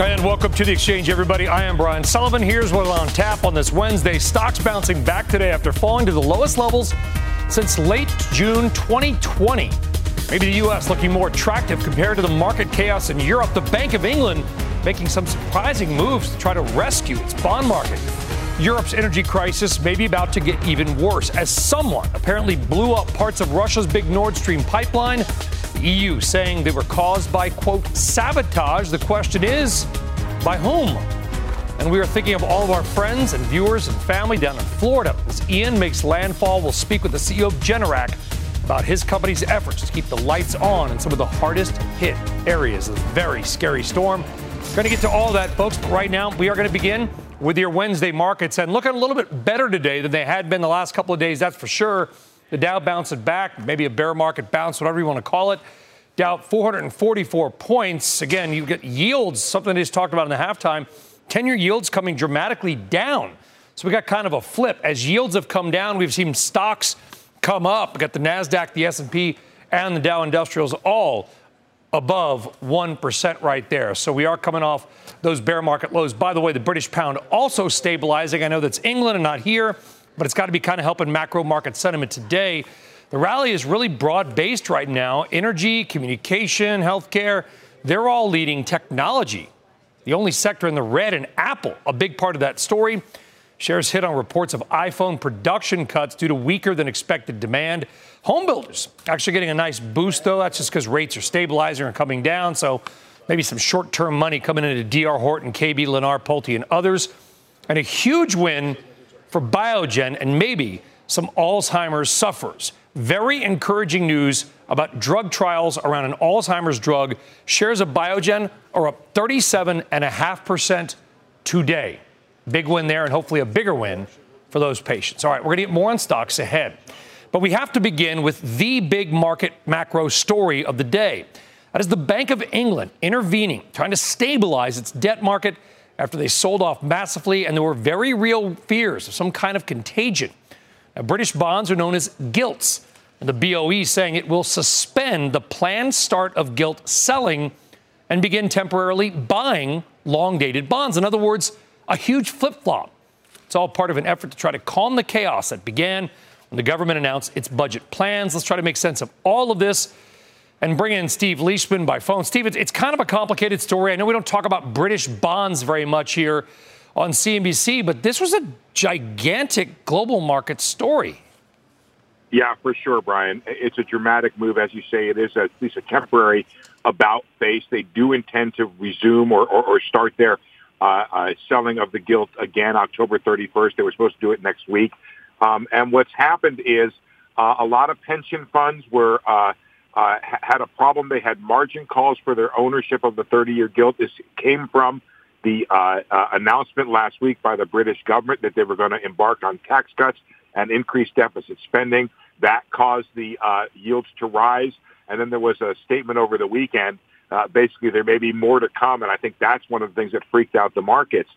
And welcome to the exchange, everybody. I am Brian Sullivan. Here's what's on tap on this Wednesday. Stocks bouncing back today after falling to the lowest levels since late June 2020. Maybe the U.S. looking more attractive compared to the market chaos in Europe. The Bank of England making some surprising moves to try to rescue its bond market. Europe's energy crisis may be about to get even worse as someone apparently blew up parts of Russia's big Nord Stream pipeline. The EU saying they were caused by, quote, sabotage. The question is, by whom? And we are thinking of all of our friends and viewers and family down in Florida. As Ian makes landfall, we'll speak with the CEO of Generac about his company's efforts to keep the lights on in some of the hardest hit areas of very scary storm. Going to get to all that, folks, but right now we are going to begin with your Wednesday markets and looking a little bit better today than they had been the last couple of days, that's for sure. The Dow bouncing back, maybe a bear market bounce, whatever you want to call it. Dow 444 points. Again, you get yields, something they just talked about in the halftime. 10 year yields coming dramatically down. So we got kind of a flip. As yields have come down, we've seen stocks come up. We got the Nasdaq, the S&P, and the Dow Industrials all above 1% right there. So we are coming off those bear market lows. By the way, the British pound also stabilizing. I know that's England and not here, but it's got to be kind of helping macro market sentiment today. The rally is really broad based right now. Energy, communication, healthcare, they're all leading technology. The only sector in the red and Apple, a big part of that story. Shares hit on reports of iPhone production cuts due to weaker than expected demand. Home builders actually getting a nice boost, though. That's just because rates are stabilizing and coming down. So maybe some short term money coming into DR Horton, KB, Lennar, Pulte, and others. And a huge win for Biogen and maybe some Alzheimer's sufferers. Very encouraging news about drug trials around an Alzheimer's drug. Shares of Biogen are up 37.5% today. Big win there, and hopefully a bigger win for those patients. All right, we're going to get more on stocks ahead. But we have to begin with the big market macro story of the day. That is the Bank of England intervening, trying to stabilize its debt market after they sold off massively, and there were very real fears of some kind of contagion. Now, British bonds are known as gilts, and the BOE saying it will suspend the planned start of gilt selling and begin temporarily buying long dated bonds. In other words, a huge flip flop. It's all part of an effort to try to calm the chaos that began when the government announced its budget plans. Let's try to make sense of all of this and bring in Steve Liesman by phone. Steve, it's kind of a complicated story. I know we don't talk about British bonds very much here on CNBC, but this was a gigantic global market story. Yeah, for sure, Brian. It's a dramatic move, as you say. It is at least a temporary about face. They do intend to resume or, or, or start their uh, uh, selling of the gilt again October 31st. They were supposed to do it next week. Um, and what's happened is uh, a lot of pension funds were uh, uh, had a problem. They had margin calls for their ownership of the 30-year gilt. This came from the uh, uh, announcement last week by the British government that they were going to embark on tax cuts and increase deficit spending. That caused the uh, yields to rise. And then there was a statement over the weekend uh, basically there may be more to come. And I think that's one of the things that freaked out the markets.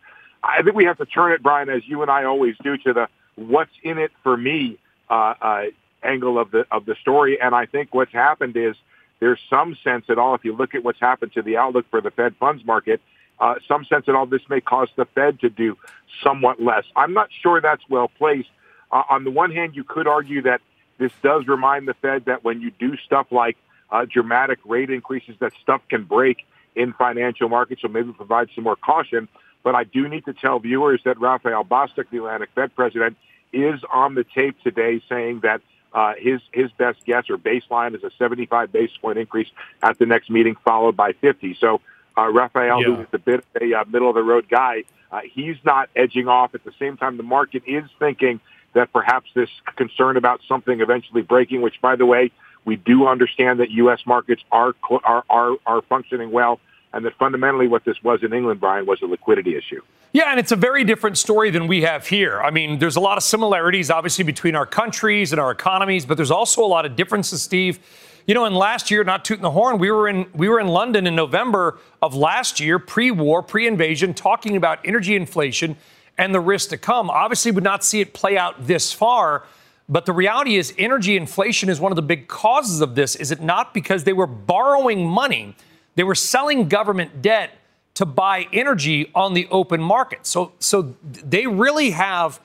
I think we have to turn it, Brian, as you and I always do, to the what's in it for me uh, uh, angle of the of the story. And I think what's happened is there's some sense at all, if you look at what's happened to the outlook for the Fed funds market, uh, some sense at all this may cause the Fed to do somewhat less. I'm not sure that's well placed. Uh, on the one hand, you could argue that this does remind the Fed that when you do stuff like uh, dramatic rate increases that stuff can break in financial markets, so maybe provide some more caution. But I do need to tell viewers that Raphael Bostic, the Atlanta Fed president, is on the tape today saying that uh, his his best guess or baseline is a 75 basis point increase at the next meeting, followed by 50. So uh, Raphael, yeah. who is a bit of a uh, middle of the road guy, uh, he's not edging off. At the same time, the market is thinking that perhaps this concern about something eventually breaking, which by the way We do understand that U.S. markets are are are, are functioning well, and that fundamentally what this was in England, Brian, was a liquidity issue. Yeah, and it's a very different story than we have here. I mean, there's a lot of similarities, obviously, between our countries and our economies, but there's also a lot of differences, Steve. You know, in last year, not tooting the horn, we were in we were in London in November of last year, pre-war, pre-invasion, talking about energy inflation and the risk to come. Obviously, would not see it play out this far, but the reality is energy inflation is one of the big causes of this. Is it not because they were borrowing money, they were selling government debt to buy energy on the open market. So so they really have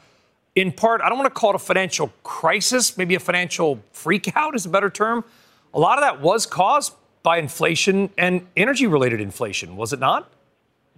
in part, I don't want to call it a financial crisis, maybe a financial freakout is a better term a lot of that was caused by inflation and energy related inflation, was it not?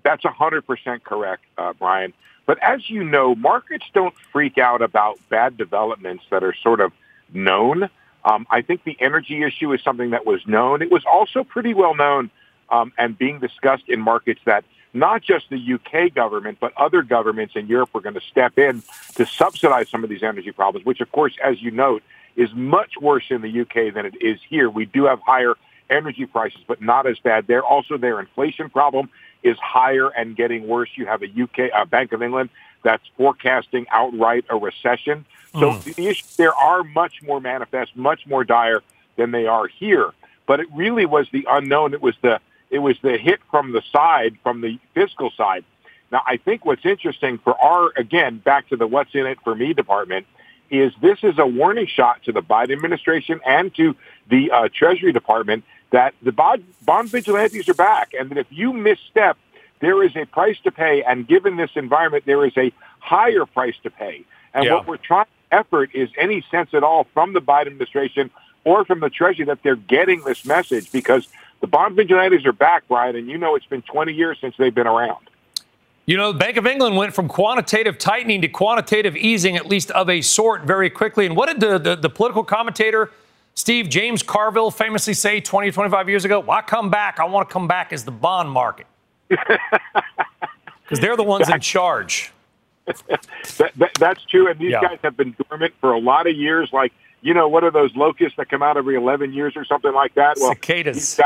That's 100% correct, uh, Brian. But as you know, markets don't freak out about bad developments that are sort of known. Um, I think the energy issue is something that was known. It was also pretty well known um, and being discussed in markets that not just the UK government, but other governments in Europe were going to step in to subsidize some of these energy problems, which, of course, as you note, is much worse in the UK than it is here. We do have higher energy prices, but not as bad there. Also, their inflation problem is higher and getting worse. You have a UK Bank of England that's forecasting outright a recession. So mm. the issues there are much more manifest, much more dire than they are here. But it really was the unknown. It was the it was the hit from the side, from the fiscal side. Now, I think what's interesting for our again back to the what's in it for me department is this is a warning shot to the Biden administration and to the uh, Treasury Department that the bond, bond vigilantes are back, and that if you misstep, there is a price to pay, and given this environment, there is a higher price to pay. And yeah. what we're trying to effort is any sense at all from the Biden administration or from the Treasury that they're getting this message because the bond vigilantes are back, Brian, and you know it's been 20 years since they've been around. You know, the Bank of England went from quantitative tightening to quantitative easing, at least of a sort, very quickly. And what did the, the, the political commentator Steve James Carville famously say 20, 25 years ago? Why come back? I want to come back as the bond market. Because they're the ones in charge. that, that, that's true. And these yeah. guys have been dormant for a lot of years. Like, you know, what are those locusts that come out every 11 years or something like that? Well, Cicadas.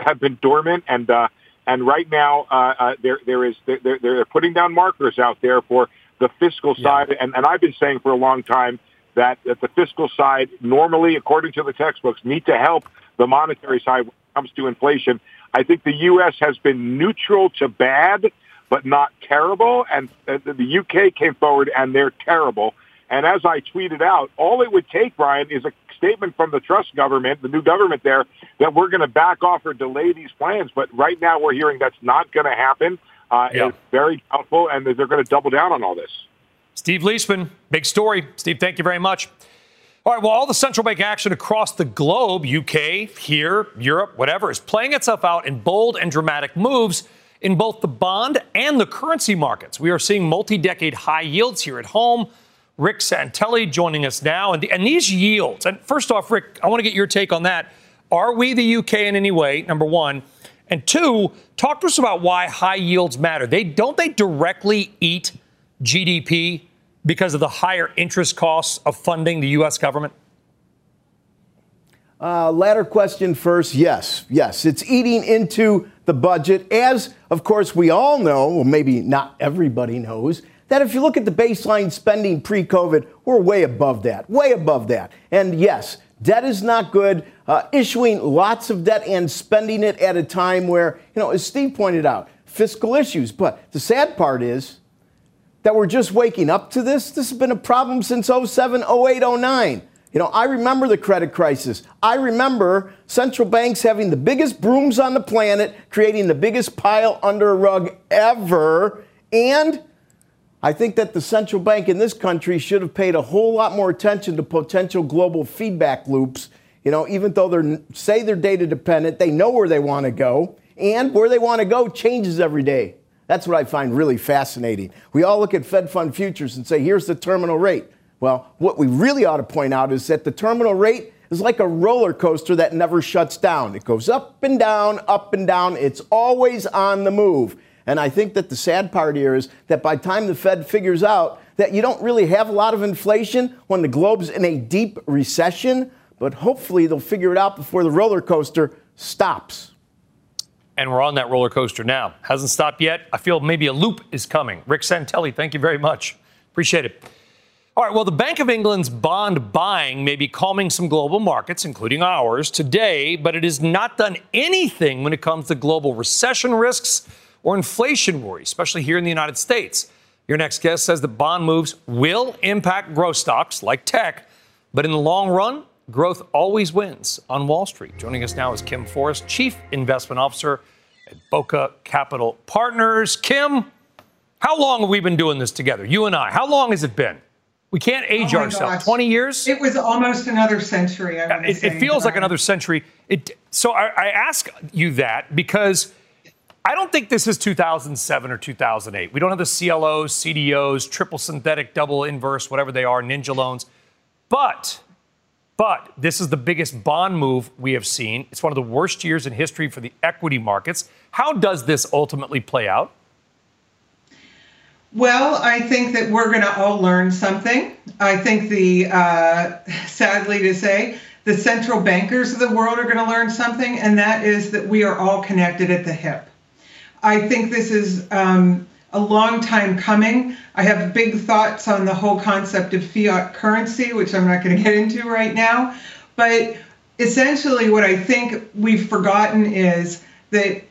have been dormant. And, uh, and right now, uh, uh, there there is they're, they're putting down markers out there for the fiscal side, yeah. and, and I've been saying for a long time that, that the fiscal side normally, according to the textbooks, need to help the monetary side when it comes to inflation. I think the U.S. has been neutral to bad, but not terrible, and the UK came forward and they're terrible. And as I tweeted out, all it would take, Brian, is a statement from the Truss government, the new government there, that we're going to back off or delay these plans. But right now we're hearing that's not going to happen. Uh, yeah. It's very doubtful, and they're going to double down on all this. Steve Liesman, big story. Steve, thank you very much. All right, well, all the central bank action across the globe, UK, here, Europe, whatever, is playing itself out in bold and dramatic moves in both the bond and the currency markets. We are seeing multi decade high yields here at home. Rick Santelli joining us now. And, the, and these yields, and first off, Rick, I want to get your take on that. Are we the UK in any way, number one? And two, talk to us about why high yields matter. They don't they directly eat GDP because of the higher interest costs of funding the U.S. government? Uh, latter question first. Yes, yes, it's eating into the budget, as of course we all know. Well, maybe not everybody knows that if you look at the baseline spending pre COVID, we're way above that, way above that. And yes, debt is not good. Uh, issuing lots of debt and spending it at a time where, you know, as Steve pointed out, fiscal issues. But the sad part is that we're just waking up to this. This has been a problem since 07, 08, 09. You know, I remember the credit crisis. I remember central banks having the biggest brooms on the planet, creating the biggest pile under a rug ever, and I think that the central bank in this country should have paid a whole lot more attention to potential global feedback loops. You know, even though they say they're data dependent, they know where they want to go, and where they want to go changes every day. That's what I find really fascinating. We all look at Fed fund futures and say, here's the terminal rate. Well, what we really ought to point out is that the terminal rate is like a roller coaster that never shuts down. It goes up and down, up and down. It's always on the move. And I think that the sad part here is that by the time the Fed figures out that you don't really have a lot of inflation when the globe's in a deep recession, but hopefully they'll figure it out before the roller coaster stops. And we're on that roller coaster now. Hasn't stopped yet. I feel maybe a loop is coming. Rick Santelli, thank you very much. Appreciate it. All right, well, the Bank of England's bond buying may be calming some global markets, including ours, today, but it has not done anything when it comes to global recession risks or inflation worries, especially here in the United States. Your next guest says the bond moves will impact growth stocks like tech, but in the long run, growth always wins on Wall Street. Joining us now is Kim Forrest, Chief Investment Officer at Bokeh Capital Partners. Kim, how long have we been doing this together, you and I? How long has it been? We can't oh age oh ourselves. 20 years? It was almost another century. It, it, feels like another century. It, so I, I ask you that because I don't think this is 2007 or 2008. We don't have the CLOs, CDOs, triple synthetic, double inverse, whatever they are, ninja loans. But but this is the biggest bond move we have seen. It's one of the worst years in history for the equity markets. How does this ultimately play out? Well, I think that we're going to all learn something. I think the, uh, sadly to say, the central bankers of the world are going to learn something, and that is that we are all connected at the hip. I think this is um, a long time coming. I have big thoughts on the whole concept of fiat currency, which I'm not going to get into right now. But essentially, what I think we've forgotten is that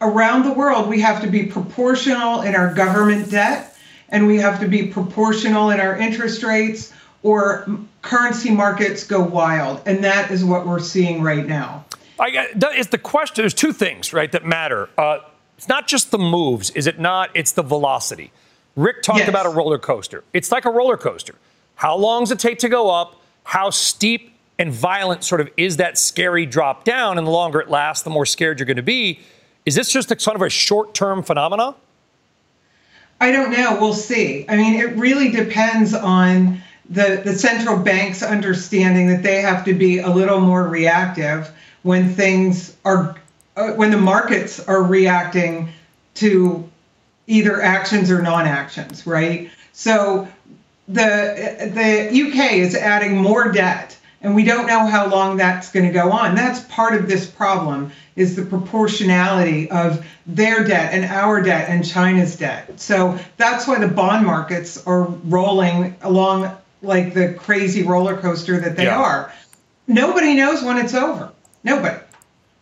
around the world, we have to be proportional in our government debt and we have to be proportional in our interest rates, or currency markets go wild. And that is what we're seeing right now. I, it's the question. There's two things, right, that matter. Uh, it's not just the moves, is it not? It's the velocity. Rick talked yes. about a roller coaster. It's like a roller coaster. How long does it take to go up? How steep and violent sort of is that scary drop down? And the longer it lasts, the more scared you're going to be. Is this just a sort of a short term phenomenon? I don't know. We'll see. I mean, it really depends on the, the central bank's understanding that they have to be a little more reactive when things are uh, when the markets are reacting to either actions or non-actions, right? So the the UK is adding more debt, and we don't know how long that's going to go on. That's part of this problem is the proportionality of their debt and our debt and China's debt. So that's why the bond markets are rolling along like the crazy roller coaster that they yeah. are. Nobody knows when it's over. Nobody.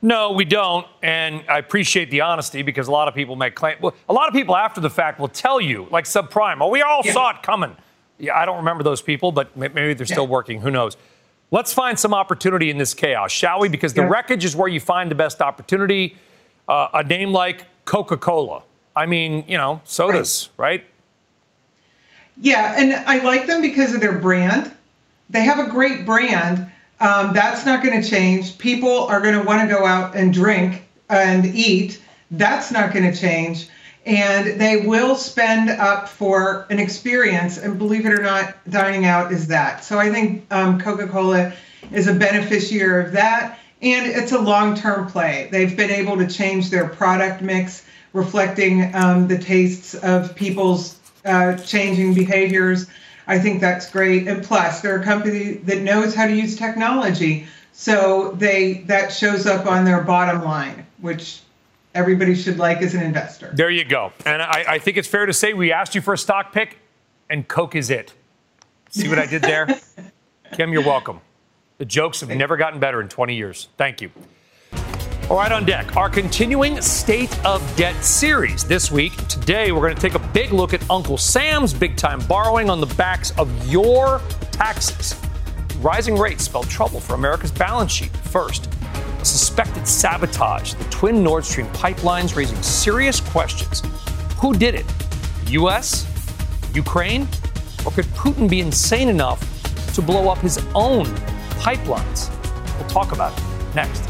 No, we don't. And I appreciate the honesty because a lot of people make claim. Well, a lot of people after the fact will tell you, like subprime, oh, we all yeah. saw it coming. Yeah, I don't remember those people, but maybe they're still yeah. working. Who knows? Let's find some opportunity in this chaos, shall we? Because the wreckage is where you find the best opportunity. Uh, a name like Coca Cola. I mean, you know, sodas, right. right? Yeah, and I like them because of their brand. They have a great brand um, that's not going to change. People are going to want to go out and drink and eat. That's not going to change. And they will spend up for an experience. And believe it or not, dining out is that. So I think um, Coca Cola is a beneficiary of that. And it's a long term play. They've been able to change their product mix, reflecting um, the tastes of people's uh, changing behaviors. I think that's great. And plus, they're a company that knows how to use technology, so they that shows up on their bottom line, which everybody should like as an investor. There you go. And I, I think it's fair to say we asked you for a stock pick, and Coke is it. See what I did there? Kim, you're welcome. The jokes have never gotten better in 20 years. Thank you. All right, on deck, our continuing State of Debt series. This week, today, we're going to take a big look at Uncle Sam's big time borrowing on the backs of your taxes. Rising rates spell trouble for America's balance sheet. First, a suspected sabotage, the twin Nord Stream pipelines raising serious questions. Who did it? U.S., Ukraine, or could Putin be insane enough to blow up his own pipelines? We'll talk about it next.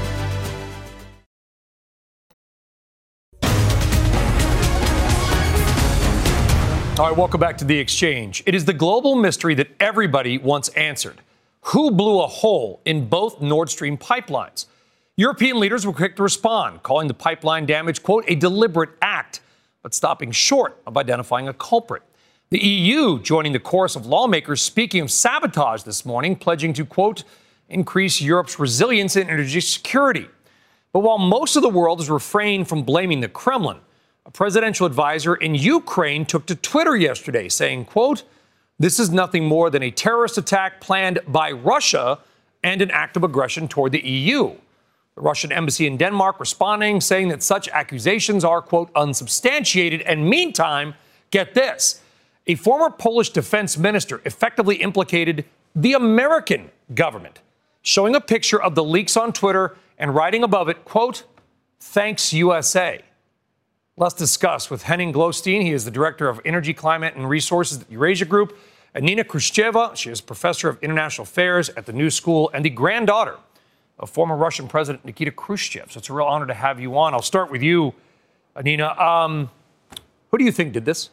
All right, welcome back to the exchange. It is the global mystery that everybody wants answered. Who blew a hole in both Nord Stream pipelines? European leaders were quick to respond, calling the pipeline damage, quote, a deliberate act, but stopping short of identifying a culprit. The EU joining the chorus of lawmakers speaking of sabotage this morning, pledging to, quote, increase Europe's resilience and energy security. But while most of the world has refrained from blaming the Kremlin, a presidential advisor in Ukraine took to Twitter yesterday saying, quote, this is nothing more than a terrorist attack planned by Russia and an act of aggression toward the EU. The Russian embassy in Denmark responding, saying that such accusations are, quote, unsubstantiated. And meantime, get this a former Polish defense minister effectively implicated the American government, showing a picture of the leaks on Twitter and writing above it, quote, thanks USA. Let's discuss with Henning Gloystein. He is the Director of Energy, Climate, and Resources at Eurasia Group. And Nina Khrushcheva, she is Professor of International Affairs at the New School and the granddaughter of former Russian President Nikita Khrushchev. So it's a real honor to have you on. I'll start with you, Nina. Um, who do you think did this?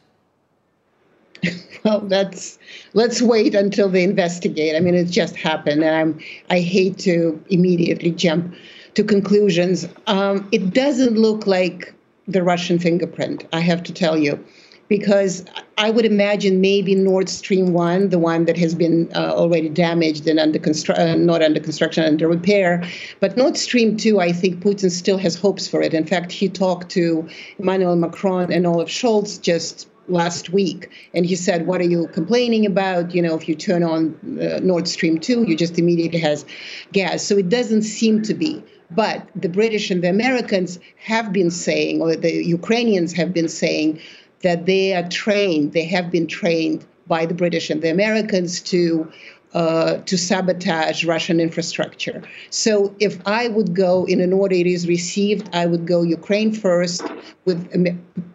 Well, that's let's wait until they investigate. I mean, it just happened, and I'm I hate to immediately jump to conclusions. Um, it doesn't look like the Russian fingerprint, I have to tell you, because I would imagine maybe Nord Stream 1, the one that has been uh, already damaged and under constru- uh, not under construction, under repair. But Nord Stream 2, I think Putin still has hopes for it. In fact, he talked to Emmanuel Macron and Olaf Scholz just last week and he said what are you complaining about you know if you turn on uh, nord stream 2 you just immediately has gas so it doesn't seem to be but the British and the Americans have been saying, or the Ukrainians have been saying, that they are trained, they have been trained by the British and the Americans to uh, to sabotage Russian infrastructure. So if I would go in an order it is received, I would go Ukraine first, with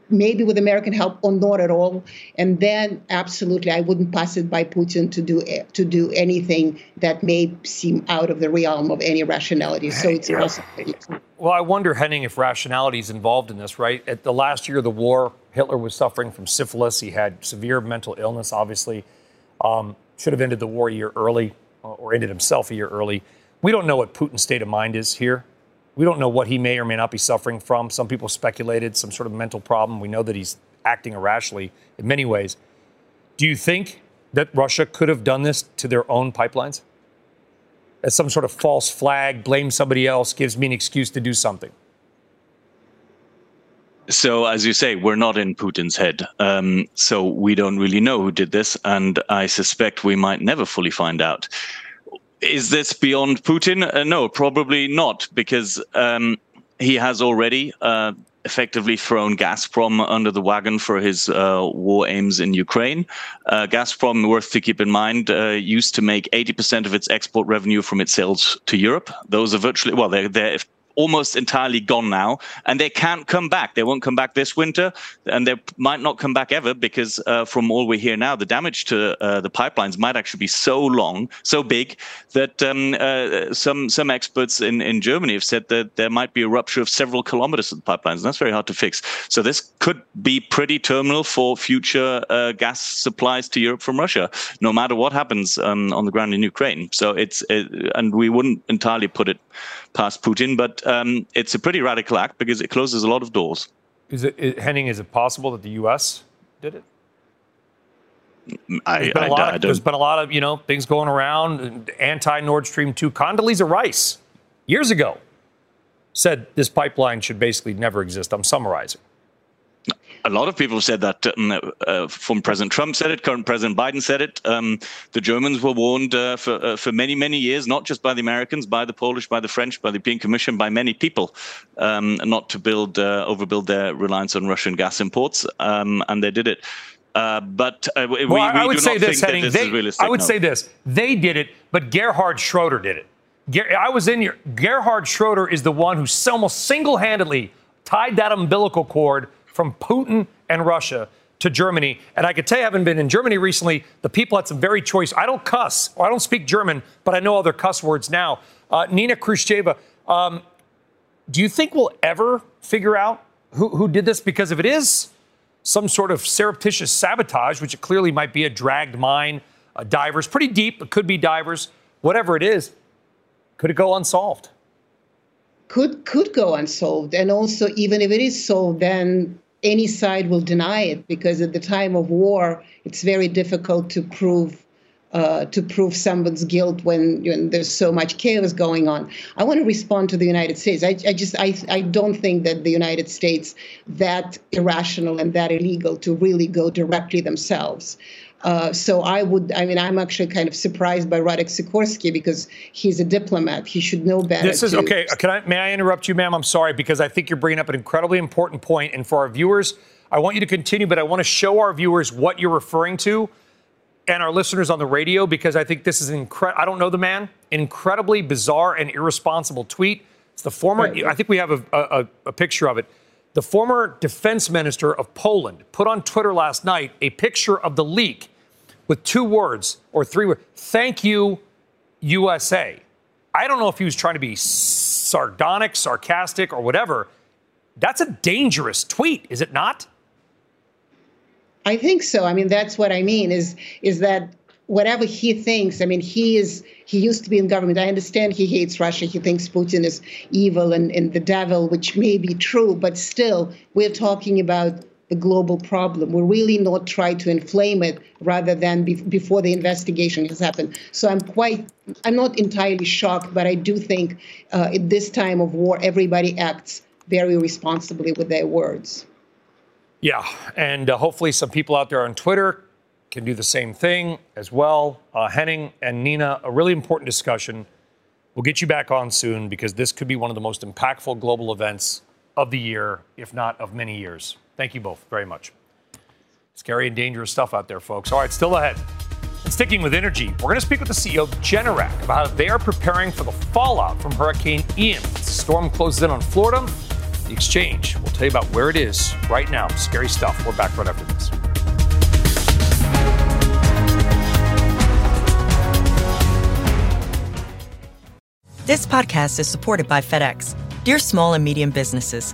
maybe with American help or not at all, and then absolutely I wouldn't pass it by Putin to do to do anything that may seem out of the realm of any rationality. So it's yeah. possible. Well, I wonder, Henning, if rationality is involved in this. Right at the last year of the war, Hitler was suffering from syphilis. He had severe mental illness, obviously. Um, should have ended the war a year early uh, or ended himself a year early. We don't know what Putin's state of mind is here. We don't know what he may or may not be suffering from. Some people speculated some sort of mental problem. We know that he's acting irrationally in many ways. Do you think that Russia could have done this to their own pipelines? As some sort of false flag, blame somebody else, gives me an excuse to do something. So, as you say, we're not in Putin's head. Um, so, we don't really know who did this. And I suspect we might never fully find out. Is this beyond Putin? Uh, no, probably not, because um, he has already uh, effectively thrown Gazprom under the wagon for his uh, war aims in Ukraine. Uh, Gazprom, worth to keep in mind, uh, used to make 80% of its export revenue from its sales to Europe. Those are virtually, well, they're, they're almost entirely gone now, and they can't come back. They won't come back this winter, and they might not come back ever because, uh, from all we hear now, the damage to uh, the pipelines might actually be so long, so big that um, uh, some some experts in, in Germany have said that there might be a rupture of several kilometers of the pipelines, and that's very hard to fix. So this could be pretty terminal for future uh, gas supplies to Europe from Russia, no matter what happens um, on the ground in Ukraine. So it's it, and we wouldn't entirely put it past Putin, but um, it's a pretty radical act because it closes a lot of doors. Is it, Henning? Is it possible that the U.S. did it? I, there's, been I, of, there's been a lot of you know things going around. Anti Nord Stream two. Condoleezza Rice years ago said this pipeline should basically never exist. I'm summarizing. A lot of people have said that. Um, uh, former President Trump said it. Current President Biden said it. Um, the Germans were warned uh, for uh, for many many years, not just by the Americans, by the Polish, by the French, by the European Commission, by many people, um, not to build uh, overbuild their reliance on Russian gas imports, um, and they did it. Uh, but uh, we, well, I, would do say not this, think Henning. that this They. I would no. say this. They did it, but Gerhard Schroeder did it. Ger- I was in your. Gerhard Schroeder is the one who almost single-handedly tied that umbilical cord from Putin and Russia to Germany. And I could tell you, having been in Germany recently, the people had some very choice. I don't cuss, or I don't speak German, but I know other cuss words now. Uh, Nina Khrushcheva, um, do you think we'll ever figure out who, who did this? Because if it is some sort of surreptitious sabotage, which it clearly might be a dragged mine, uh, divers, pretty deep, it could be divers, whatever it is, could it go unsolved? could could go unsolved and also even if it is solved then any side will deny it because at the time of war it's very difficult to prove uh, to prove someone's guilt when, when there's so much chaos going on. I want to respond to the United States. I, I just I, I don't think that the United States that irrational and that illegal to really go directly themselves. Uh, so I would, I mean, I'm actually kind of surprised by Radek Sikorski because he's a diplomat. He should know better. This is to- okay. Can I may I interrupt you, ma'am? I'm sorry because I think you're bringing up an incredibly important point. point, and for our viewers, I want you to continue, but I want to show our viewers what you're referring to, and our listeners on the radio because I think this is an incredible. I don't know the man. Incredibly bizarre and irresponsible tweet. It's the former. Right. I think we have a, a, a picture of it. The former defense minister of Poland put on Twitter last night a picture of the leak with two words or three words. Thank you, USA. I don't know if he was trying to be sardonic, sarcastic, or whatever. That's a dangerous tweet, is it not? I think so. I mean, that's what I mean is is that whatever he thinks, I mean, he is he used to be in government. I understand he hates Russia. He thinks Putin is evil and, and the devil, which may be true, but still we're talking about global problem. We're really not trying to inflame it rather than be, before the investigation has happened. So I'm quite, I'm not entirely shocked, but I do think uh, at this time of war, everybody acts very responsibly with their words. Yeah, and uh, hopefully some people out there on Twitter can do the same thing as well. Uh, Henning and Nina, a really important discussion. We'll get you back on soon because this could be one of the most impactful global events of the year, if not of many years. Thank you both very much. Scary and dangerous stuff out there, folks. All right, still ahead. And sticking with energy, we're going to speak with the CEO of Generac about how they are preparing for the fallout from Hurricane Ian. The storm closes in on Florida, the exchange. We'll tell you about where it is right now. Scary stuff. We're back right after this. This podcast is supported by FedEx. Dear small and medium businesses,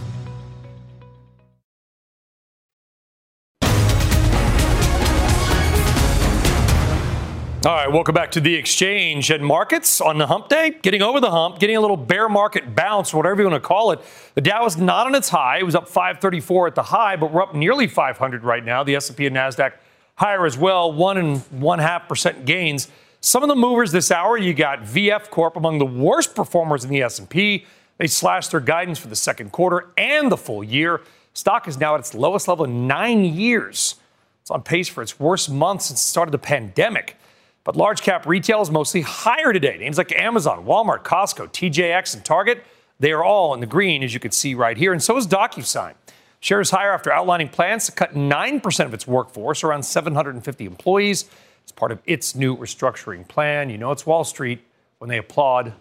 All right, welcome back to the exchange and markets on the hump day. Getting over the hump, getting a little bear market bounce, whatever you want to call it. The Dow is not on its high. It was up 534 at the high, but we're up nearly 500 right now. The S&P and Nasdaq higher as well, one and one half percent gains. Some of the movers this hour, you got VF Corp among the worst performers in the S&P. They slashed their guidance for the second quarter and the full year. Stock is now at its lowest level in nine years. It's on pace for its worst month since the start of the pandemic. But large cap retail is mostly higher today. Names like Amazon, Walmart, Costco, TJX, and Target, they are all in the green, as you can see right here. And so is DocuSign. Shares higher after outlining plans to cut 9% of its workforce, around 750 employees, as part of its new restructuring plan. You know it's Wall Street when they applaud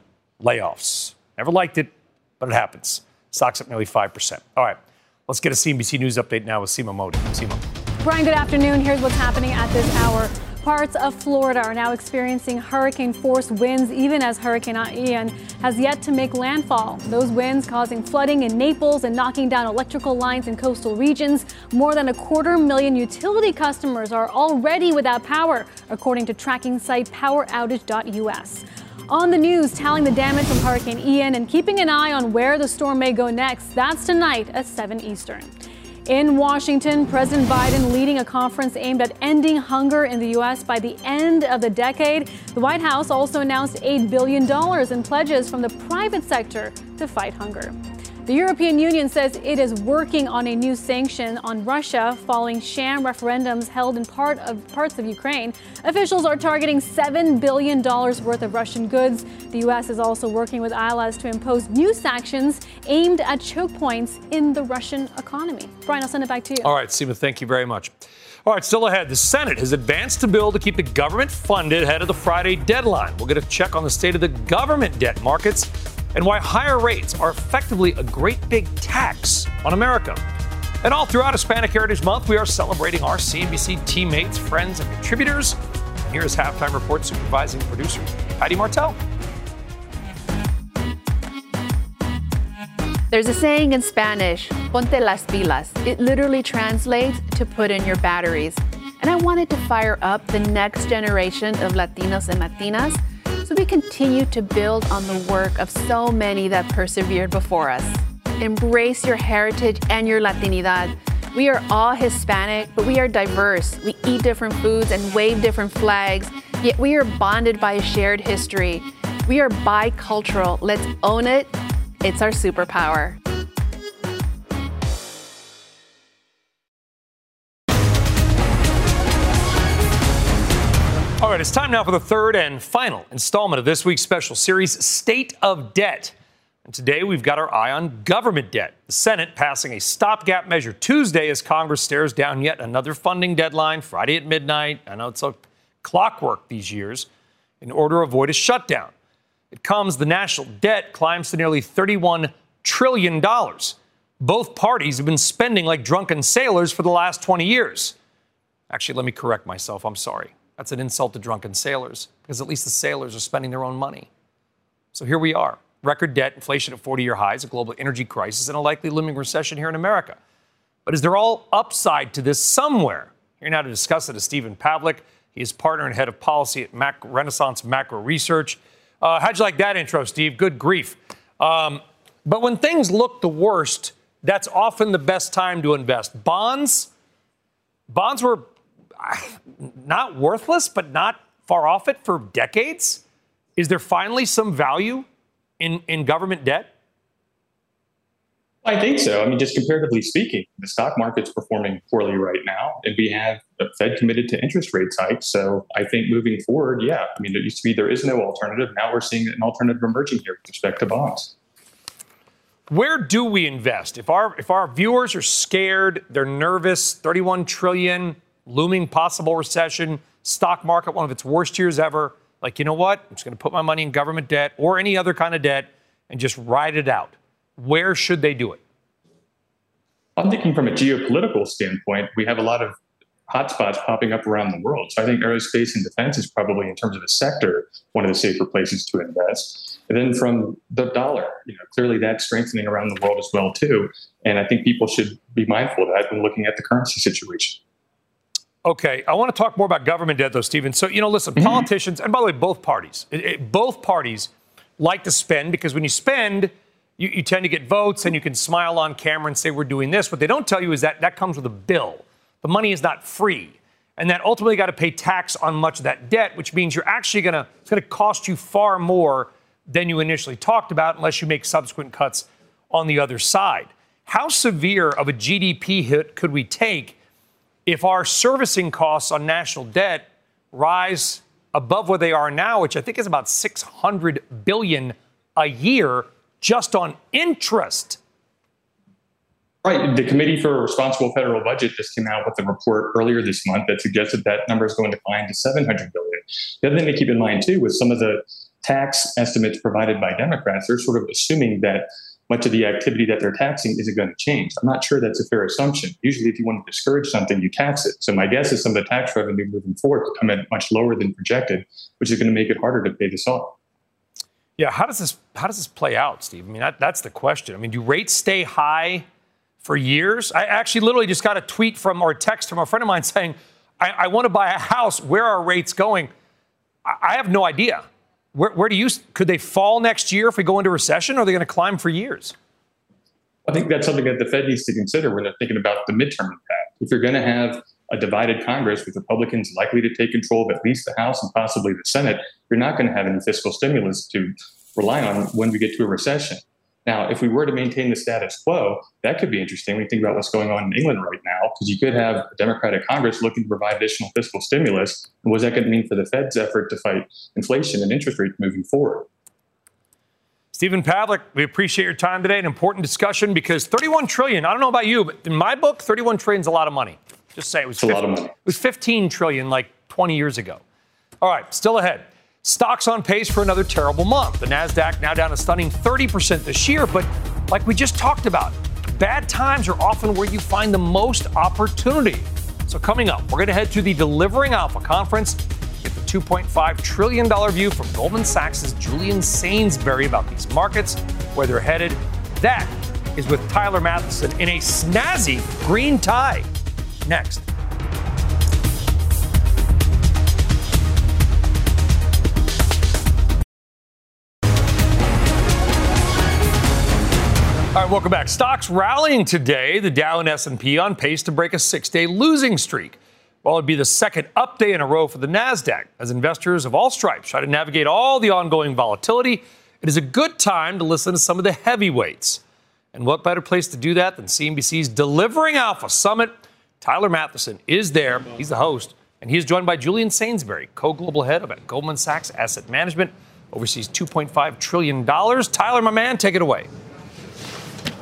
layoffs. Never liked it, but it happens. Stocks up nearly 5%. All right, let's get a CNBC News update now with Seema Modi. Seema. Brian, good afternoon. Here's what's happening at this hour. Parts of Florida are now experiencing hurricane force winds, even as Hurricane Ian has yet to make landfall. Those winds causing flooding in Naples and knocking down electrical lines in coastal regions. More than a quarter million utility customers are already without power, according to tracking site poweroutage.us. On the news, tallying the damage from Hurricane Ian and keeping an eye on where the storm may go next. That's tonight at 7 Eastern. In Washington, President Biden leading a conference aimed at ending hunger in the U.S. by the end of the decade. The White House also announced $8 billion in pledges from the private sector to fight hunger. The European Union says it is working on a new sanction on Russia following sham referendums held in part of parts of Ukraine. Officials are targeting $7 billion worth of Russian goods. The U.S. is also working with allies to impose new sanctions aimed at choke points in the Russian economy. Brian, I'll send it back to you. All right, Seema, thank you very much. All right, still ahead. The Senate has advanced a bill to keep the government funded ahead of the Friday deadline. We'll get a check on the state of the government debt markets and why higher rates are effectively a great big tax on America. And all throughout Hispanic Heritage Month, we are celebrating our CNBC teammates, friends, and contributors. And Here's halftime report supervising producer Heidi Martell. There's a saying in Spanish, ponte las pilas. It literally translates to put in your batteries. And I wanted to fire up the next generation of Latinos and Latinas so we continue to build on the work of so many that persevered before us. Embrace your heritage and your Latinidad. We are all Hispanic, but we are diverse. We eat different foods and wave different flags, yet we are bonded by a shared history. We are bicultural. Let's own it. It's our superpower. All right, it's time now for the third and final installment of this week's special series, State of Debt. And today we've got our eye on government debt. The Senate passing a stopgap measure Tuesday as Congress stares down yet another funding deadline Friday at midnight. I know it's a clockwork these years in order to avoid a shutdown. It comes the national debt climbs to nearly $31 trillion. Both parties have been spending like drunken sailors for the last 20 years. Actually, let me correct myself. I'm sorry. That's an insult to drunken sailors because at least the sailors are spending their own money. So here we are record debt, inflation at 40 year highs, a global energy crisis, and a likely looming recession here in America. But is there all upside to this somewhere? Here now to discuss it is Stephen Pavlik. He is partner and head of policy at Mac- Renaissance Macro Research. Uh, how'd you like that intro, Steve? Good grief. Um, but when things look the worst, that's often the best time to invest. Bonds, bonds were not worthless, but not far off it for decades? Is there finally some value in, in government debt? I think so. I mean, just comparatively speaking, the stock market's performing poorly right now, and we have the Fed committed to interest rate hikes. So I think moving forward, yeah, I mean, it used to be there is no alternative. Now we're seeing an alternative emerging here with respect to bonds. Where do we invest? If our if our viewers are scared, they're nervous, 31 trillion, looming possible recession, stock market, one of its worst years ever. Like, you know what? I'm just going to put my money in government debt or any other kind of debt and just ride it out. Where should they do it? I'm thinking from a geopolitical standpoint, we have a lot of hotspots popping up around the world. So I think aerospace and defense is probably, in terms of a sector, one of the safer places to invest. And then from the dollar, you know, clearly that's strengthening around the world as well too. And I think people should be mindful of that when looking at the currency situation. Okay, I want to talk more about government debt, though, Stephen. So, you know, listen, mm-hmm. politicians, and by the way, both parties, it, it, both parties like to spend because when you spend, you, you, tend to get votes and you can smile on camera and say, we're doing this. What they don't tell you is that that comes with a bill. The money is not free. And that ultimately got to pay tax on much of that debt, which means you're actually going to, it's going to cost you far more than you initially talked about unless you make subsequent cuts on the other side. How severe of a GDP hit could we take if our servicing costs on national debt rise above where they are now, which I think is about 600 billion a year just on interest. Right. The Committee for a Responsible Federal Budget just came out with a report earlier this month that suggested that number is going to climb to 700 billion. The other thing to keep in mind too was some of the tax estimates provided by Democrats. They're sort of assuming that much of the activity that they're taxing isn't going to change. I'm not sure that's a fair assumption. Usually, if you want to discourage something, you tax it. So my guess is some of the tax revenue moving forward will come in much lower than projected, which is going to make it harder to pay this off. Yeah, how does this how does this play out, Steve? I mean, that, that's the question. I mean, do rates stay high for years? I actually literally just got a tweet from or a text from a friend of mine saying, "I, I want to buy a house. Where are rates going?" I, I have no idea. Where, where do you could they fall next year if we go into recession? Or are they going to climb for years? I think that's something that the Fed needs to consider when they're thinking about the midterm impact. If you're going to have a divided Congress with Republicans likely to take control of at least the House and possibly the Senate, you're not going to have any fiscal stimulus to rely on when we get to a recession. Now, if we were to maintain the status quo, that could be interesting. We think about what's going on in England right now, because you could have a Democratic Congress looking to provide additional fiscal stimulus. And what's that going to mean for the Fed's effort to fight inflation and interest rates moving forward? Stephen Pavlik, we appreciate your time today. An important discussion because 31 trillion. I don't know about you, but in my book, 31 trillion is a lot of money. Just say it was. 50, a lot of money. It was 15 trillion like 20 years ago. All right, still ahead. Stocks on pace for another terrible month. The Nasdaq now down a stunning 30% this year, but like we just talked about, bad times are often where you find the most opportunity. So coming up, we're going to head to the Delivering Alpha conference Get the $2.5 trillion view from Goldman Sachs' Julian Sainsbury about these markets, where they're headed. That is with Tyler Mathisen in a snazzy green tie. Next. All right, welcome back. Stocks rallying today. The Dow and S&P on pace to break a six-day losing streak. Well, it'd be the second up day in a row for the NASDAQ as investors of all stripes try to navigate all the ongoing volatility. It is a good time to listen to some of the heavyweights. And what better place to do that than CNBC's Delivering Alpha Summit? Tyler Mathisen is there. He's the host. And he's joined by Julian Sainsbury, co global head of Goldman Sachs Asset Management, oversees $2.5 trillion. Tyler, my man, take it away.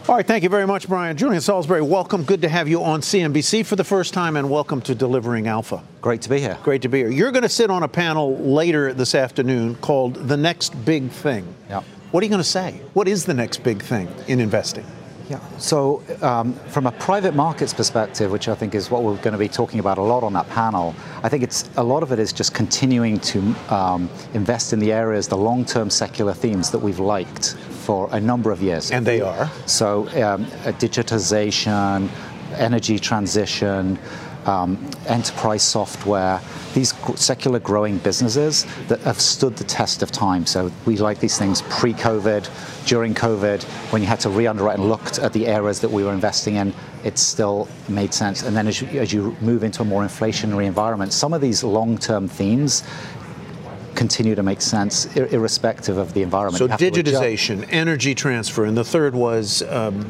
All right, thank you very much, Brian. Julian Salisbury, welcome. Good to have you on CNBC for the first time, and welcome to Delivering Alpha. Great to be here. Great to be here. You're going to sit on a panel later this afternoon called The Next Big Thing. Yeah. What are you going to say? What is the next big thing in investing? Yeah. So, um, from a private markets perspective, which I think is what we're going to be talking about a lot on that panel, I think it's a lot of it is just continuing to um, invest in the areas, the long-term secular themes that we've liked for a number of years. And they are? So, um, digitization, energy transition, um, enterprise software, these secular growing businesses that have stood the test of time. So we like these things pre COVID, during COVID, when you had to re underwrite and looked at the areas that we were investing in, it still made sense. And then as you, as you move into a more inflationary environment, some of these long term themes continue to make sense irrespective of the environment. So digitization, energy transfer, and the third was um,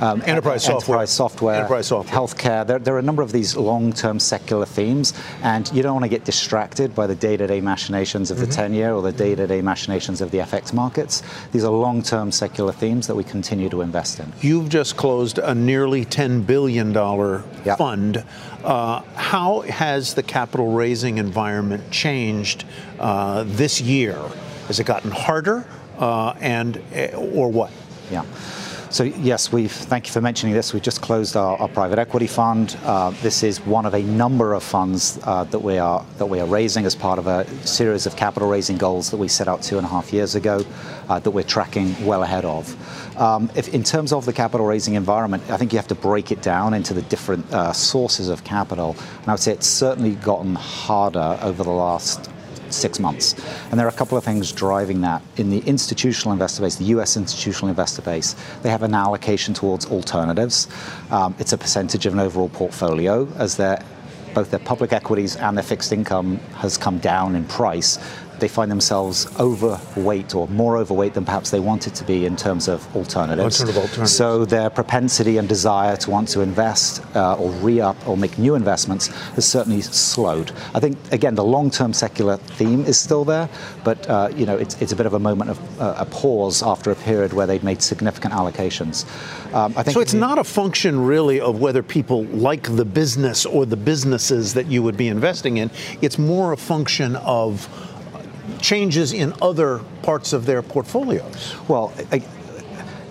um, enterprise, software. enterprise software, enterprise software, healthcare. There, there, are a number of these long-term secular themes, and you don't want to get distracted by the day-to-day machinations of mm-hmm. the 10-year or the day-to-day machinations of the FX markets. These are long-term secular themes that we continue to invest in. You've just closed a nearly $10 billion yep. fund. Uh, how has the capital raising environment changed uh, this year? Has it gotten harder, uh, and eh, or what? Yeah. So yes, we've, thank you for mentioning this. we've just closed our, our private equity fund. Uh, this is one of a number of funds uh, that we are that we are raising as part of a series of capital raising goals that we set out two and a half years ago uh, that we're tracking well ahead of. Um, if, in terms of the capital raising environment, I think you have to break it down into the different uh, sources of capital. And I would say it's certainly gotten harder over the last six months. And there are a couple of things driving that. In the institutional investor base, the US institutional investor base, they have an allocation towards alternatives. Um, it's a percentage of an overall portfolio as their both their public equities and their fixed income has come down in price they find themselves overweight or more overweight than perhaps they wanted to be in terms of alternatives. Alternative alternatives. So their propensity and desire to want to invest uh, or re-up or make new investments has certainly slowed. I think again the long-term secular theme is still there, but uh, you know it's, it's a bit of a moment of uh, a pause after a period where they'd made significant allocations. Um, I think so. It's not a function really of whether people like the business or the businesses that you would be investing in. It's more a function of changes in other parts of their portfolios? Well, I,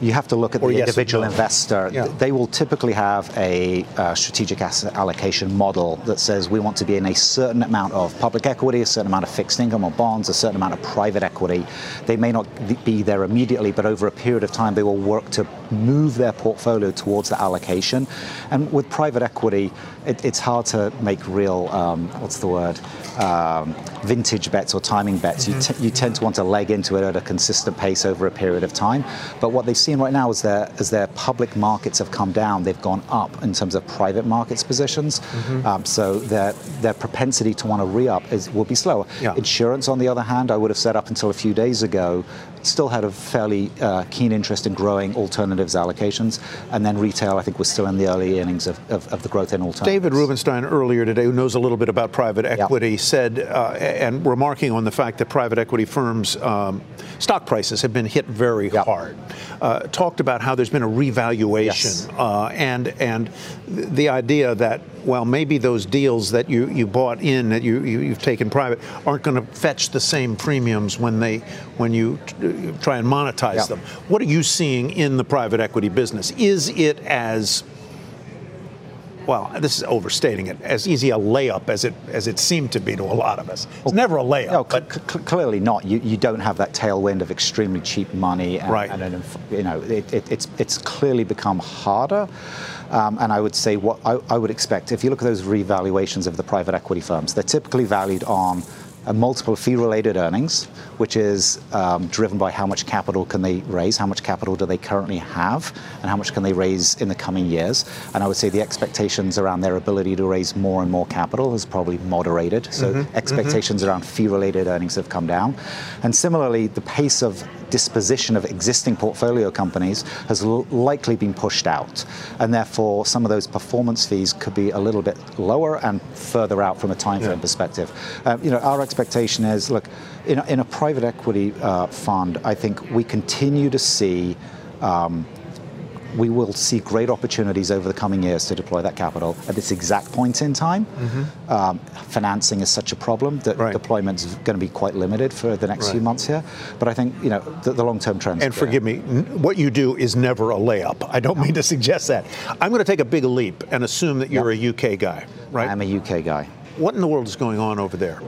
you have to look at Or the yes individual no. investor. Yeah. They will typically have a uh, strategic asset allocation model that says we want to be in a certain amount of public equity, a certain amount of fixed income or bonds, a certain amount of private equity. They may not be there immediately, but over a period of time, they will work to move their portfolio towards that allocation. And with private equity, it, it's hard to make real, um, what's the word, um, vintage bets or timing bets. You, t- you tend to want to leg into it at a consistent pace over a period of time. But what they've seen right now is their, as their public markets have come down, they've gone up in terms of private markets positions. Mhm. Um, so their, their propensity to want to re-up is, will be slower. Yeah. Insurance, on the other hand, I would have said up until a few days ago, still had a fairly uh, keen interest in growing alternatives allocations. And then retail, I think, was still in the early innings of, of, of the growth in alternatives. David Rubenstein earlier today, who knows a little bit about private equity, said, uh, and remarking on the fact that private equity firms' um, stock prices have been hit very hard, uh, talked about how there's been a revaluation uh, and and the idea that well maybe those deals that you, you bought in that you, you you've taken private aren't going to fetch the same premiums when they when you t- try and monetize Yeah. them. What are you seeing in the private equity business? Is it as well, this is overstating it, as easy a layup as it as it seemed to be to a lot of us. It's never a layup. No, cl- cl- clearly not. You, you don't have that tailwind of extremely cheap money, and, Right. and an you know it, it, it's it's clearly become harder. Um, and I would say what I, I would expect if you look at those revaluations of the private equity firms, they're typically valued on a multiple of fee-related earnings, which is um, driven by how much capital can they raise, how much capital do they currently have, and how much can they raise in the coming years. And I would say the expectations around their ability to raise more and more capital has probably moderated. So Mhm, mhm. expectations around fee-related earnings have come down. And similarly, the pace of disposition of existing portfolio companies has l- likely been pushed out. And therefore, some of those performance fees could be a little bit lower and further out from a time frame Yeah. perspective. Um, you know, our expectation is, look, in a, in a private equity uh, fund, I think we continue to see um, we will see great opportunities over the coming years to deploy that capital. At this exact point in time, Mm-hmm. um, financing is such a problem that deployment is going to be quite limited for the next few months here. But I think you know the, the long-term trends. And forgive me, n- what you do is never a layup. I don't mean to suggest that. I'm going to take a big leap and assume that you're a UK guy, right? I'm a UK guy. What in the world is going on over there?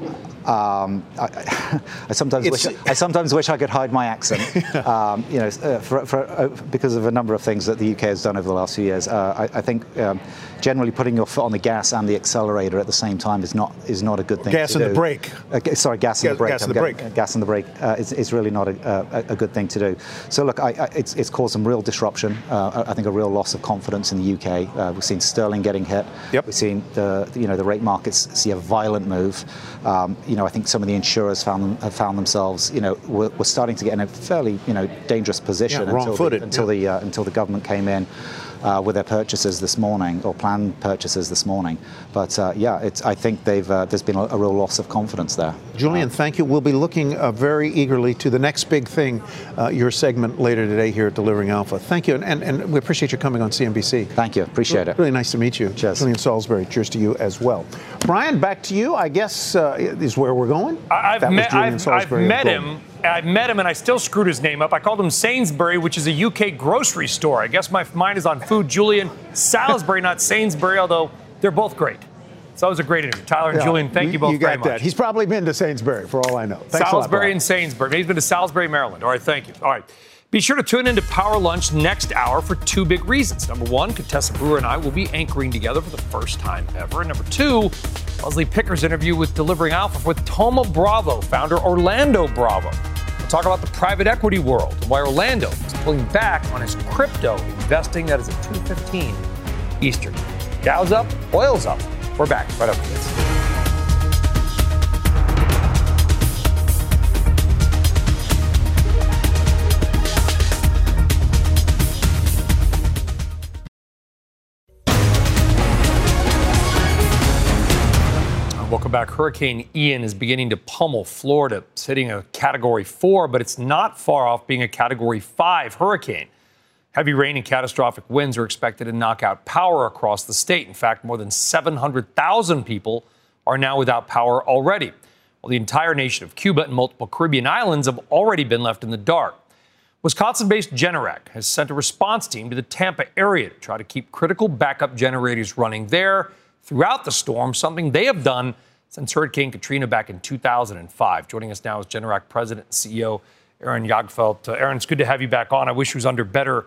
Um, I, I sometimes It's- wish I sometimes wish I could hide my accent. um, you know, uh, for, for, uh, because of a number of things that the UK has done over the last few years. Uh, I, I think um, generally putting your foot on the gas and the accelerator at the same time is not is not a good thing. Gas to and the brake. Uh, sorry, gas and the brake. gas and the brake. uh, gas and the brake uh, is, is really not a, a, a good thing to do. So look, I, it's, it's caused some real disruption. Uh, I I think a real loss of confidence in the UK. Uh, we've seen sterling getting hit. Yep. We've seen the you know the rate markets a violent move. Um, you know, I think some of the insurers found them, have found themselves, you know, were, were starting to get in a fairly, you know, dangerous position Yeah, until, the, until the uh, until the government came in. Uh, with their purchases this morning, or planned purchases this morning, but uh, yeah, it's, I think they've uh, there's been a, a real loss of confidence there. Julian, thank you. We'll be looking uh, very eagerly to the next big thing, uh, your segment later today here at Delivering Alpha. Thank you, and, and, and we appreciate you coming on CNBC. Thank you, appreciate it. Really nice to meet you. Cheers. Julian Salisbury, cheers to you as well. Brian, back to you. I guess uh, is where we're going. I- I've That was met, Julian I've, I've met Goldman. him. I met him and I still screwed his name up. I called him Sainsbury, which is a UK grocery store. I guess my mind is on food. Julian Salisbury, not Sainsbury, although they're both great. So that was a great interview. Tyler and Yeah, Julian, thank you, both You very got much. that. He's probably been to Sainsbury for all I know. Thanks a lot, Salisbury and Sainsbury. Maybe he's been to Salisbury, Maryland. All right, thank you. All right. Be sure to tune into Power Lunch next hour for two big reasons. Number one, Contessa Brewer and I will be anchoring together for the first time ever. And number two, Leslie Picker's interview with Delivering Alpha with Thoma Bravo, founder Orlando Bravo. Talk about the private equity world and why Orlando is pulling back on his crypto investing. That is at 215 Eastern. Dow's up, oil's up. We're back right after this. Back. Hurricane Ian is beginning to pummel Florida. It's hitting a category four, but it's not far off being a category five hurricane. Heavy rain and catastrophic winds are expected to knock out power across the state. In fact, more than 700,000 people are now without power already, while the entire nation of Cuba and multiple Caribbean islands have already been left in the dark. Wisconsin based Generac has sent a response team to the Tampa area to try to keep critical backup generators running there throughout the storm, something they have done since Hurricane Katrina back in 2005. Joining us now is Generac President and CEO Aaron Jagdfeld. Uh, Aaron, it's good to have you back on. I wish it was under better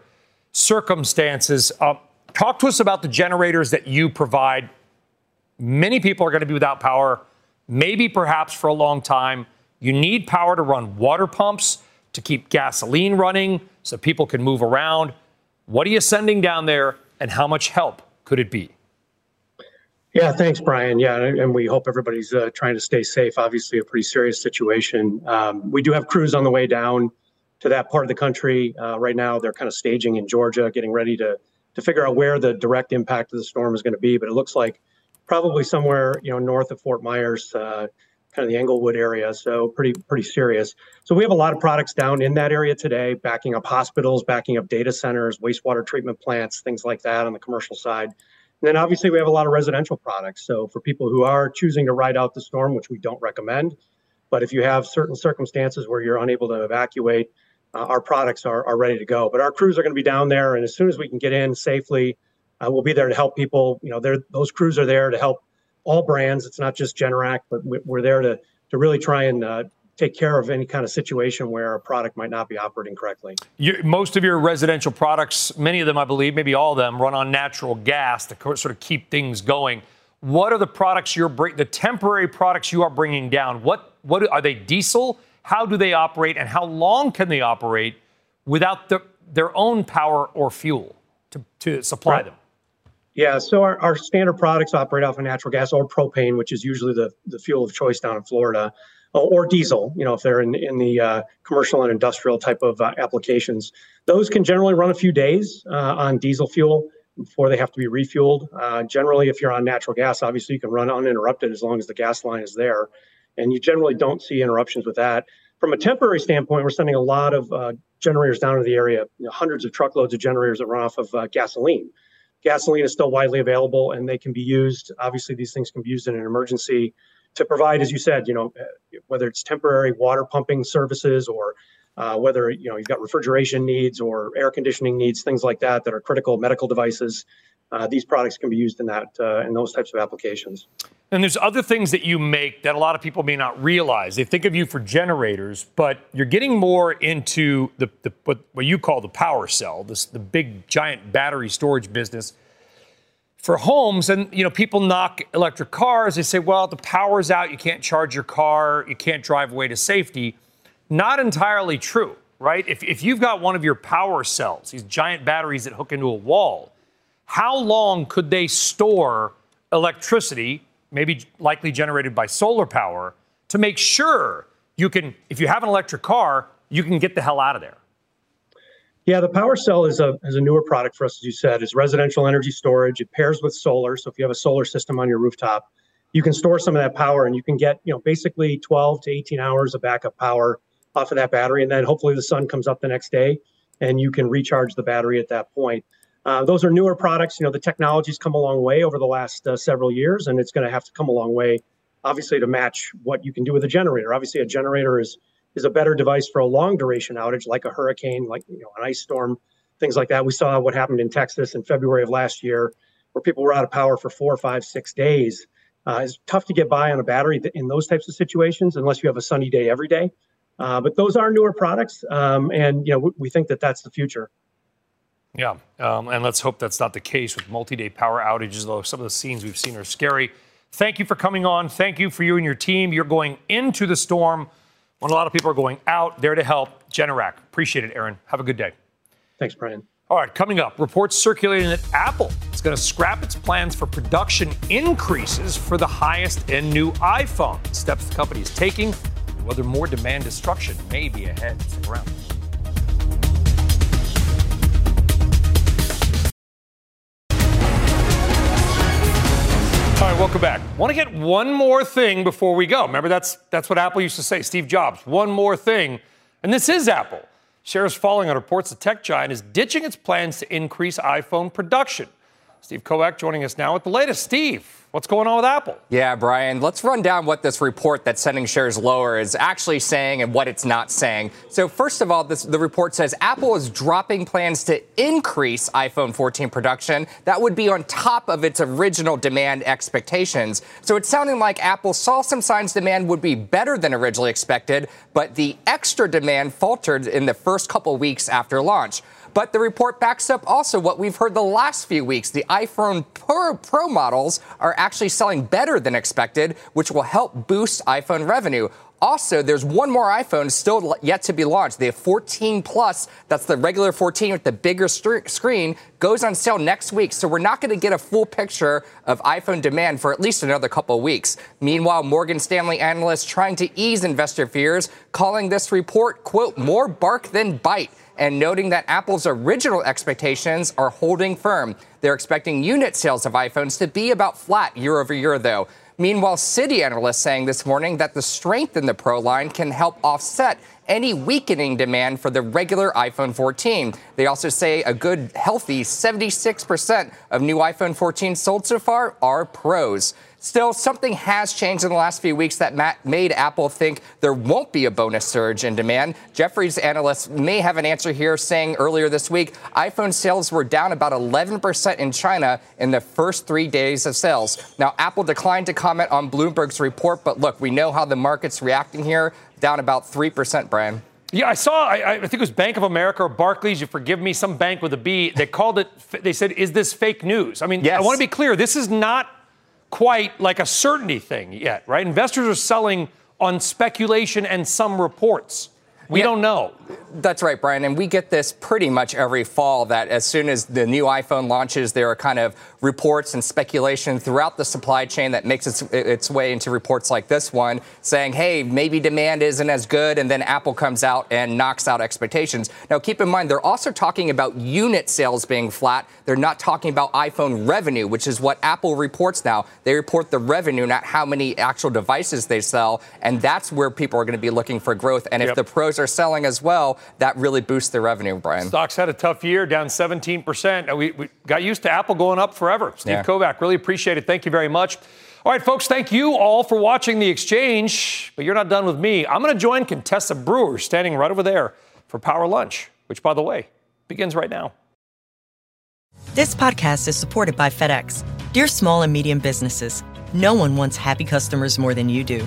circumstances. Uh, talk to us about the generators that you provide. Many people are going to be without power, maybe perhaps for a long time. You need power to run water pumps, to keep gasoline running so people can move around. What are you sending down there, and how much help could it be? Yeah, thanks, Brian. Yeah, and we hope everybody's uh, trying to stay safe. Obviously, a pretty serious situation. Um, we do have crews on the way down to that part of the country uh, right now. They're kind of staging in Georgia, getting ready to to figure out where the direct impact of the storm is going to be. But it looks like probably somewhere you know north of Fort Myers, uh, kind of the Englewood area. So pretty pretty serious. So we have a lot of products down in that area today, backing up hospitals, backing up data centers, wastewater treatment plants, things like that on the commercial side. Then obviously we have a lot of residential products. So for people who are choosing to ride out the storm, which we don't recommend, but if you have certain circumstances where you're unable to evacuate, uh, our products are, are ready to go. But our crews are going to be down there, and as soon as we can get in safely, uh, we'll be there to help people. You know, those crews are there to help all brands. It's not just Generac, but we're there to to really try and uh, take care of any kind of situation where a product might not be operating correctly. You, most of your residential products, many of them, I believe, maybe all of them, run on natural gas to sort of keep things going. What are the products you're bring, the temporary products you are bringing down? What what are they diesel? How do they operate, and how long can they operate without the, their own power or fuel to, to supply right. them? Yeah, so our, our standard products operate off of natural gas or propane, which is usually the, the fuel of choice down in Florida or diesel, you know, if they're in, in the uh, commercial and industrial type of uh, applications. Those can generally run a few days uh, on diesel fuel before they have to be refueled. Uh, generally, if you're on natural gas, obviously you can run uninterrupted as long as the gas line is there. And you generally don't see interruptions with that. From a temporary standpoint, we're sending a lot of uh, generators down to the area, you know, hundreds of truckloads of generators that run off of uh, gasoline. Gasoline is still widely available and they can be used. Obviously, these things can be used in an emergency to provide, as you said, you know, whether it's temporary water pumping services or uh, whether you know you've got refrigeration needs or air conditioning needs, things like that that are critical medical devices. Uh, these products can be used in that uh, in those types of applications. And there's other things that you make that a lot of people may not realize. They think of you for generators, but you're getting more into the, the what, what you call the power cell, this the big giant battery storage business for homes and you know people knock electric cars. They say well the power's out. You can't charge your car. You can't drive away to safety. Not entirely true right? If, if you've got one of your power cells these giant batteries that hook into a wall how long could they store electricity maybe likely generated by solar power to make sure you can if you have an electric car you can get the hell out of there yeah, the Power Cell is a is a newer product for us, as you said, is residential energy storage. It pairs with solar. So if you have a solar system on your rooftop, you can store some of that power and you can get, you know, basically 12 to 18 hours of backup power off of that battery. And then hopefully the sun comes up the next day and you can recharge the battery at that point. Uh, those are newer products. You know, the technology's come a long way over the last uh, several years, and it's going to have to come a long way, obviously, to match what you can do with a generator. Obviously, a generator is is a better device for a long duration outage, like a hurricane, like you know an ice storm, things like that. We saw what happened in Texas in February of last year, where people were out of power for four, five, six days. Uh, it's tough to get by on a battery in those types of situations unless you have a sunny day every day. Uh, but those are newer products, um, and you know we, think that that's the future. Yeah, um, and let's hope that's not the case with multi-day power outages. Though some of the scenes we've seen are scary. Thank you for coming on. Thank you for you and your team. You're going into the storm when a lot of people are going out there to help. Generac. Appreciate it, Aaron. Have a good day. Thanks, Brian. All right, coming up, reports circulating that Apple is going to scrap its plans for production increases for the highest end new iPhone. Steps the company is taking, whether more demand destruction may be ahead. Stick around. Right, welcome back. Want to get one more thing before we go. Remember, that's, that's what Apple used to say, Steve Jobs, one more thing. And this is Apple. Shares falling on reports the tech giant is ditching its plans to increase iPhone production. Steve Kovach joining us now with the latest. Steve, what's going on with Apple? Yeah, Brian, let's run down what this report that's sending shares lower is actually saying and what it's not saying. So, first of all, this, the report says Apple is dropping plans to increase iPhone 14 production. That would be on top of its original demand expectations. So, it's sounding like Apple saw some signs demand would be better than originally expected, but the extra demand faltered in the first couple weeks after launch. But the report backs up also what we've heard the last few weeks. The iPhone Pro, Pro models are actually selling better than expected, which will help boost iPhone revenue. Also, there's one more iPhone still yet to be launched. The 14 Plus, that's the regular 14 with the bigger st- screen, goes on sale next week. So we're not going to get a full picture of iPhone demand for at least another couple of weeks. Meanwhile, Morgan Stanley analysts trying to ease investor fears, calling this report, quote, more bark than bite and noting that Apple's original expectations are holding firm. They're expecting unit sales of iPhones to be about flat year over year, though. Meanwhile, Citi analysts saying this morning that the strength in the Pro line can help offset any weakening demand for the regular iPhone 14. They also say a good, healthy 76% of new iPhone 14 sold so far are Pros. Still, something has changed in the last few weeks that made Apple think there won't be a bonus surge in demand. Jefferies analysts may have an answer here, saying earlier this week iPhone sales were down about 11% in China in the first three days of sales. Now, Apple declined to comment on Bloomberg's report, but look, we know how the market's reacting here, down about 3%, Brian. Yeah, I saw. I, I, think it was Bank of America or Barclays. You forgive me, some bank with a B. They called it. They said, "Is this fake news?" I mean, yes. I want to be clear. This is not quite like a certainty thing yet, right? Investors are selling on speculation and some reports. We yeah, don't know. That's right, Brian. And we get this pretty much every fall that as soon as the new iPhone launches, there are kind of reports and speculation throughout the supply chain that makes its, its way into reports like this one saying, hey, maybe demand isn't as good. And then Apple comes out and knocks out expectations. Now, keep in mind, they're also talking about unit sales being flat. They're not talking about iPhone revenue, which is what Apple reports now. They report the revenue, not how many actual devices they sell. And that's where people are going to be looking for growth. And if yep. the pros are selling as well, that really boosts their revenue, Brian. Stocks had a tough year, down 17%. We, we got used to Apple going up forever. Steve yeah. Kovach, really appreciate it. Thank you very much. All right, folks, thank you all for watching the exchange, but you're not done with me. I'm going to join Contessa Brewer standing right over there for Power Lunch, which, by the way, begins right now. This podcast is supported by FedEx. Dear small and medium businesses, no one wants happy customers more than you do.